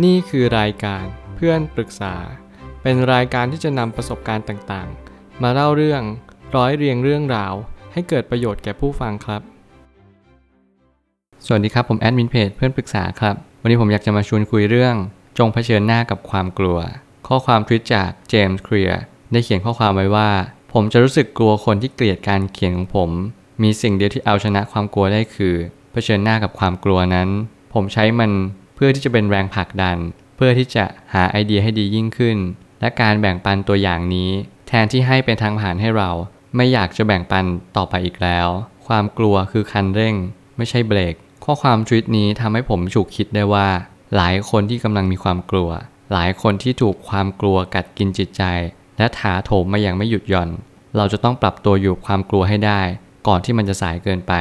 นี่คือรายการเพื่อนปรึกษา เป็นรายการที่จะนำประสบการณ์ต่างๆ มาเล่าเรื่องร้อยเรียงเรื่องราว ให้เกิดประโยชน์แก่ผู้ฟังครับ สวัสดีครับผมแอดมินเพจเพื่อนปรึกษาครับ วันนี้ผมอยากจะมาชวนคุยเรื่อง จงเผชิญหน้ากับความกลัว ข้อความทวิตจากเจมส์เคลียร์ได้เขียนข้อความไว้ว่า ผมจะรู้สึกกลัวคนที่เกลียดการเขียนของผม มีสิ่งเดียวที่เอาชนะความกลัวได้คือ เผชิญหน้ากับความกลัวนั้น ผมใช้มัน เพื่อที่จะเป็นแรงผลักดัน เพื่อที่จะหาไอเดียให้ดียิ่งขึ้น และการแบ่งปันตัวอย่างนี้ แทนที่ให้เป็นทางผ่านให้เรา ไม่อยากจะแบ่งปันต่อไปอีกแล้ว ความกลัวคือคันเร่ง ไม่ใช่เบรก ข้อความทวิตนี้ทำให้ผมฉุกคิดได้ว่า หลายคนที่กำลังมีความกลัว หลายคนที่ถูกความกลัวกัดกินจิตใจ และถาโถมมาอย่างไม่หยุดหย่อน เราจะต้องปรับตัวอยู่ความกลัวให้ได้ ก่อนที่มันจะสายเกินไป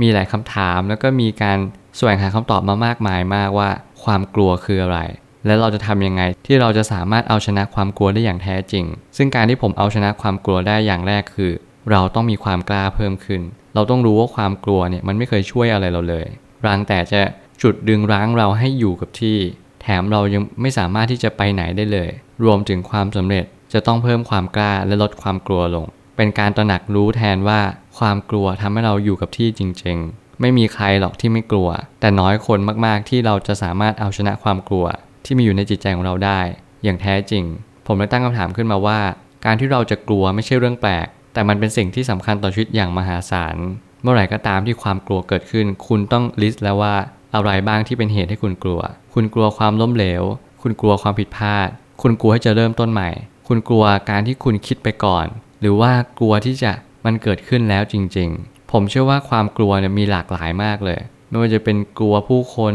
มีหลายคำถามแล้วก็มีการ แสวงหาคำตอบมามากมายมากว่า ความกลัวคืออะไร และเราจะทำยังไงที่เราจะสามารถเอาชนะความกลัวได้อย่างแท้จริง ซึ่งการที่ผมเอาชนะความกลัวได้อย่างแรกคือ เราต้องมีความกล้าเพิ่มขึ้น เราต้องรู้ว่าความกลัวเนี่ยมันไม่เคยช่วยอะไรเราเลยรังแต่จะจุดดึงรั้งเราให้อยู่กับที่ แถมเรายังไม่สามารถที่จะไปไหนได้เลย รวมถึงความสำเร็จจะต้องเพิ่มความกล้าและลดความกลัวลง เป็นการตระหนักรู้แทนว่าความกลัวทำให้เราอยู่กับที่จริง ไม่มีใครหรอกที่ไม่กลัว แต่น้อยคนมากๆที่เราจะสามารถเอาชนะความกลัว ที่มีอยู่ในจิตใจของเราได้ อย่างแท้จริง ผมเลยตั้งคำถามขึ้นมาว่า การที่เราจะกลัวไม่ใช่เรื่องแปลก แต่มันเป็นสิ่งที่สำคัญต่อชีวิตอย่างมหาศาล เมื่อไหร่ก็ตามที่ความกลัวเกิดขึ้น คุณต้องลิสต์แล้วว่าอะไรบ้างที่เป็นเหตุให้คุณกลัว คุณกลัวความล้มเหลว คุณกลัวความผิดพลาด คุณกลัวให้จะเริ่มต้นใหม่ คุณกลัวการที่คุณคิดไปก่อน หรือว่ากลัวที่จะมันเกิดขึ้นแล้วจริง ๆ ผมเชื่อว่าความกลัวเนี่ยมีหลากหลายมากเลย ไม่ว่าจะเป็นกลัวผู้คน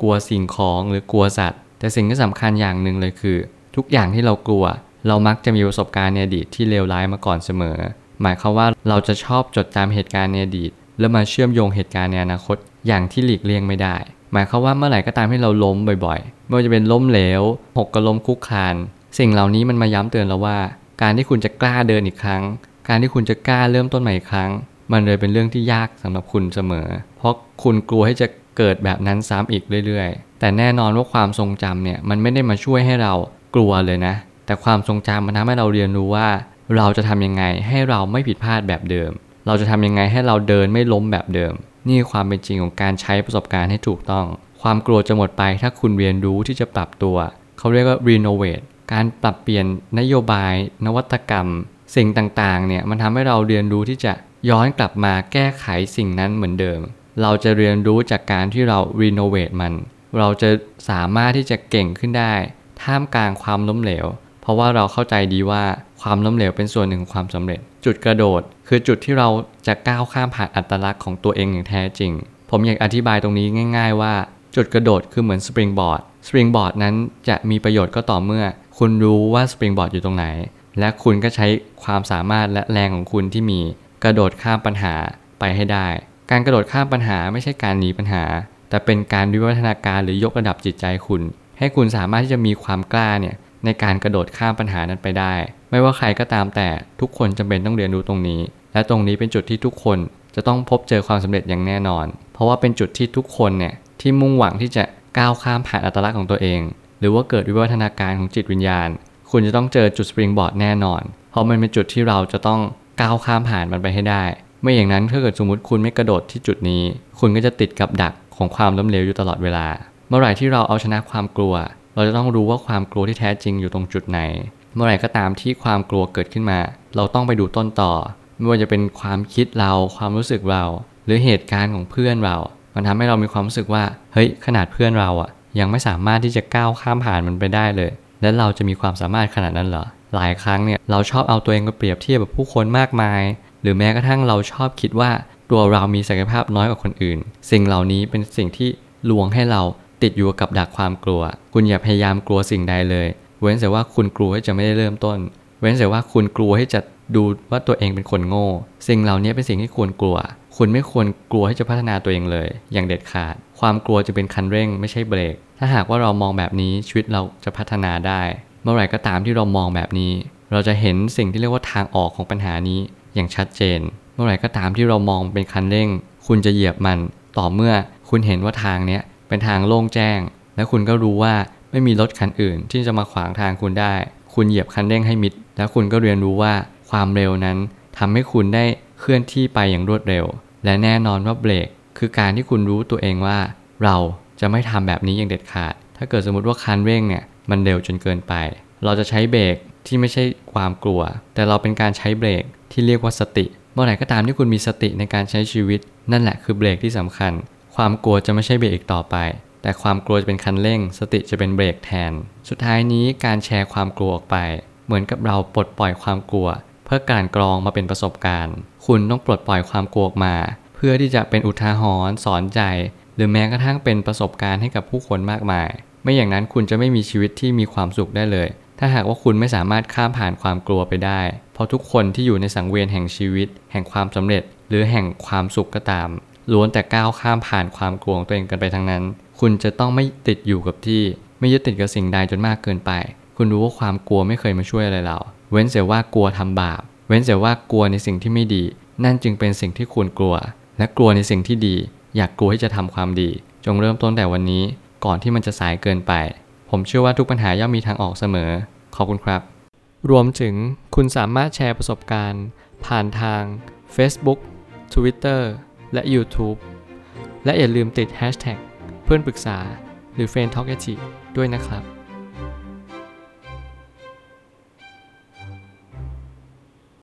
กลัวสิ่งของหรือกลัวสัตว์ แต่สิ่งที่สำคัญอย่างหนึ่งเลยคือ ทุกอย่างที่เรากลัว เรามักจะมีประสบการณ์ในอดีตที่เลวร้ายมาก่อนเสมอ หมายความว่าเราจะชอบจดจำเหตุการณ์ในอดีต แล้วมาเชื่อมโยงเหตุการณ์ในอนาคตอย่างที่หลีกเลี่ยงไม่ได้ หมายความว่าเมื่อไหร่ก็ตามที่เราล้มบ่อยๆ ไม่ว่าจะเป็นล้มเหลว หกกระล้มคุกคาน สิ่งเหล่านี้มันมาย้ำเตือนเราว่า การที่คุณจะกล้าเดินอีกครั้ง การที่คุณจะกล้าเริ่มต้นใหม่อีกครั้ง มันเลยเป็นเรื่องที่ยากสำหรับคุณเสมอ เพราะคุณกลัวให้จะเกิดแบบนั้นซ้ำอีกเรื่อยๆ แต่แน่นอนว่าความทรงจำเนี่ยมันไม่ได้มาช่วยให้เรากลัวเลยนะ แต่ความทรงจำมันทำให้เราเรียนรู้ว่า เราจะทำยังไงให้เราไม่ผิดพลาดแบบเดิม เราจะทำยังไงให้เราเดินไม่ล้มแบบเดิม นี่ความเป็นจริงของการใช้ประสบการณ์ให้ถูกต้อง ความกลัวจะหมดไปถ้าคุณเรียนรู้ที่จะปรับตัว เขาเรียกว่า renovate การปรับเปลี่ยนนโยบาย นวัตกรรม สิ่งต่างๆเนี่ยมันทำให้เราเรียนรู้ที่จะ ย้อนกลับมาแก้ไขสิ่งนั้นเหมือนเดิม เราจะเรียนรู้จากการที่เรา renovate มัน เราจะสามารถที่จะเก่งขึ้นได้ ท่ามกลางความล้มเหลว เพราะว่าเราเข้าใจดีว่าความล้มเหลวเป็นส่วนหนึ่งของความสำเร็จ จุดกระโดด คือจุดที่เราจะก้าวข้ามผ่านอัตลักษณ์ของตัวเองอย่างแท้จริง ผมอยากอธิบายตรงนี้ง่าย ๆ ว่า จุดกระโดดคือเหมือนสปริงบอร์ดสปริงบอร์ดนั้นจะมีประโยชน์ก็ต่อเมื่อ คุณรู้ว่าสปริงบอร์ดอยู่ตรงไหนและคุณก็ใช้ความสามารถและแรงของคุณที่มี กระโดดข้ามปัญหาไปให้ได้ การกระโดดข้ามปัญหาไม่ใช่การหนีปัญหา แต่เป็นการวิวัฒนาการหรือยกระดับจิตใจคุณ ให้คุณสามารถที่จะมีความกล้าเนี่ยในการกระโดดข้ามปัญหานั้นไปได้ ไม่ว่าใครก็ตามแต่ทุกคนจำเป็นต้องเรียนรู้ตรงนี้ และตรงนี้เป็นจุดที่ทุกคนจะต้องพบเจอความสำเร็จอย่างแน่นอน เพราะว่าเป็นจุดที่ทุกคนเนี่ยที่มุ่งหวังที่จะก้าวข้ามผ่านอัตลักษณ์ของตัวเอง หรือว่าเกิดวิวัฒนาการของจิตวิญญาณ คุณจะต้องเจอจุดสปริงบอร์ดแน่นอน เพราะมันเป็นจุดที่เราจะต้อง ก้าวข้ามผ่านมันไปให้ได้ ไม่อย่างนั้นถ้าเกิดสมมติคุณไม่กระโดดที่จุดนี้ คุณก็จะติดกับดักของความล้มเหลวอยู่ตลอดเวลา เมื่อไหร่ที่เราเอาชนะความกลัว เราจะต้องรู้ว่าความกลัวที่แท้จริงอยู่ตรงจุดไหน เมื่อไหร่ก็ตามที่ความกลัวเกิดขึ้นมา เราต้องไปดูต้นต่อ ไม่ว่าจะเป็นความคิดเราความรู้สึกเรา หรือเหตุการณ์ของเพื่อนเรา มันทำให้เรามีความรู้สึกว่าเฮ้ยขนาดเพื่อนเราอะยังไม่สามารถที่จะก้าวข้ามผ่านมันไปได้เลย และเราจะมีความสามารถขนาดนั้นเหรอ หลายครั้งเนี่ยเราชอบเอาตัวเองไปเปรียบเทียบกับผู้คนมากมาย หรือแม้กระทั่งเราชอบคิดว่าตัวเรามีศักยภาพน้อยกว่าคนอื่น สิ่งเหล่านี้เป็นสิ่งที่ลวงให้เราติดอยู่กับดักความกลัว คุณอย่าพยายามกลัวสิ่งใดเลย เว้นแต่ว่าคุณกลัวที่จะไม่ได้เริ่มต้น เว้นแต่ว่าคุณกลัวที่จะดูว่าตัวเองเป็นคนโง่ สิ่งเหล่านี้เป็นสิ่งที่ควรกลัว คุณไม่ควรกลัวที่จะพัฒนาตัวเองเลย อย่างเด็ดขาด ความกลัวจะเป็นคันเร่งไม่ใช่เบรก ถ้าหากว่าเรามองแบบนี้ชีวิตเราจะพัฒนาได้ เมื่อไหร่ก็ตามที่เรามองแบบนี้ เราจะเห็นสิ่งที่เรียกว่าทางออกของปัญหานี้อย่างชัดเจน เมื่อไหร่ก็ตามที่เรามองเป็นคันเร่ง คุณจะเหยียบมัน ต่อเมื่อคุณเห็นว่าทางเนี้ยเป็นทางโล่งแจ้ง และคุณก็รู้ว่าไม่มีรถคันอื่น ที่จะมาขวางทางคุณได้ คุณเหยียบคันเร่งให้มิด แล้วคุณก็เรียนรู้ว่าความเร็วนั้นทำให้คุณได้เคลื่อนที่ไปอย่างรวดเร็ว และแน่นอนว่าเบรกคือการที่คุณรู้ตัวเองว่า เราจะไม่ทำแบบนี้อย่างเด็ดขาด ถ้าเกิดสมมติว่าคันเร่งเนี่ย มันเร็วจนเกินไป เราจะใช้เบรกที่ไม่ใช่ความกลัว แต่เราเป็นการใช้เบรกที่เรียกว่าสติ เมื่อไหร่ก็ตามที่คุณมีสติในการใช้ชีวิต นั่นแหละคือเบรกที่สำคัญ ความกลัวจะไม่ใช่เบรกอีกต่อไป แต่ความกลัวจะเป็นคันเร่ง สติจะเป็นเบรกแทน สุดท้ายนี้การแชร์ความกลัวออกไป เหมือนกับเราปลดปล่อยความกลัว เพื่อการกรองมาเป็นประสบการณ์ คุณต้องปลดปล่อยความกลัวออกมา เพื่อที่จะเป็นอุทาหรณ์สอนใจ หรือแม้กระทั่งเป็นประสบการณ์ให้กับผู้คนมากมาย ไม่อย่างนั้นคุณจะไม่มีชีวิตที่มีความสุขได้เลย ถ้าหากว่าคุณไม่สามารถข้ามผ่านความกลัวไปได้ เพราะทุกคนที่อยู่ในสังเวียนแห่งชีวิต แห่งความสำเร็จ หรือแห่งความสุขก็ตามล้วนแต่ก้าวข้ามผ่านความกลัวของตัวเองกันไปทั้งนั้น คุณจะต้องไม่ติดอยู่กับที่ ไม่ยึดติดกับสิ่งใดจนมากเกินไป คุณรู้ว่าความกลัวไม่เคยมาช่วยอะไรเรา เว้นเสียว่ากลัวทำบาป เว้นเสียว่ากลัวในสิ่งที่ไม่ดี นั่นจึงเป็นสิ่งที่ควรกลัว และกลัวในสิ่งที่ดี อยากกลัวที่จะทำความดี จงเริ่มต้นแต่วันนี้ ก่อนที่มันจะสายเกินไป ผมเชื่อว่าทุกปัญหาย่อมมีทางออกเสมอ ขอบคุณครับ รวมถึงคุณสามารถแชร์ประสบการณ์ ผ่านทาง Facebook Twitter และ YouTube และอย่าลืมติด Hashtag เพื่อนปรึกษาหรือ f r ร e n d t a l k a ด้วยนะครับ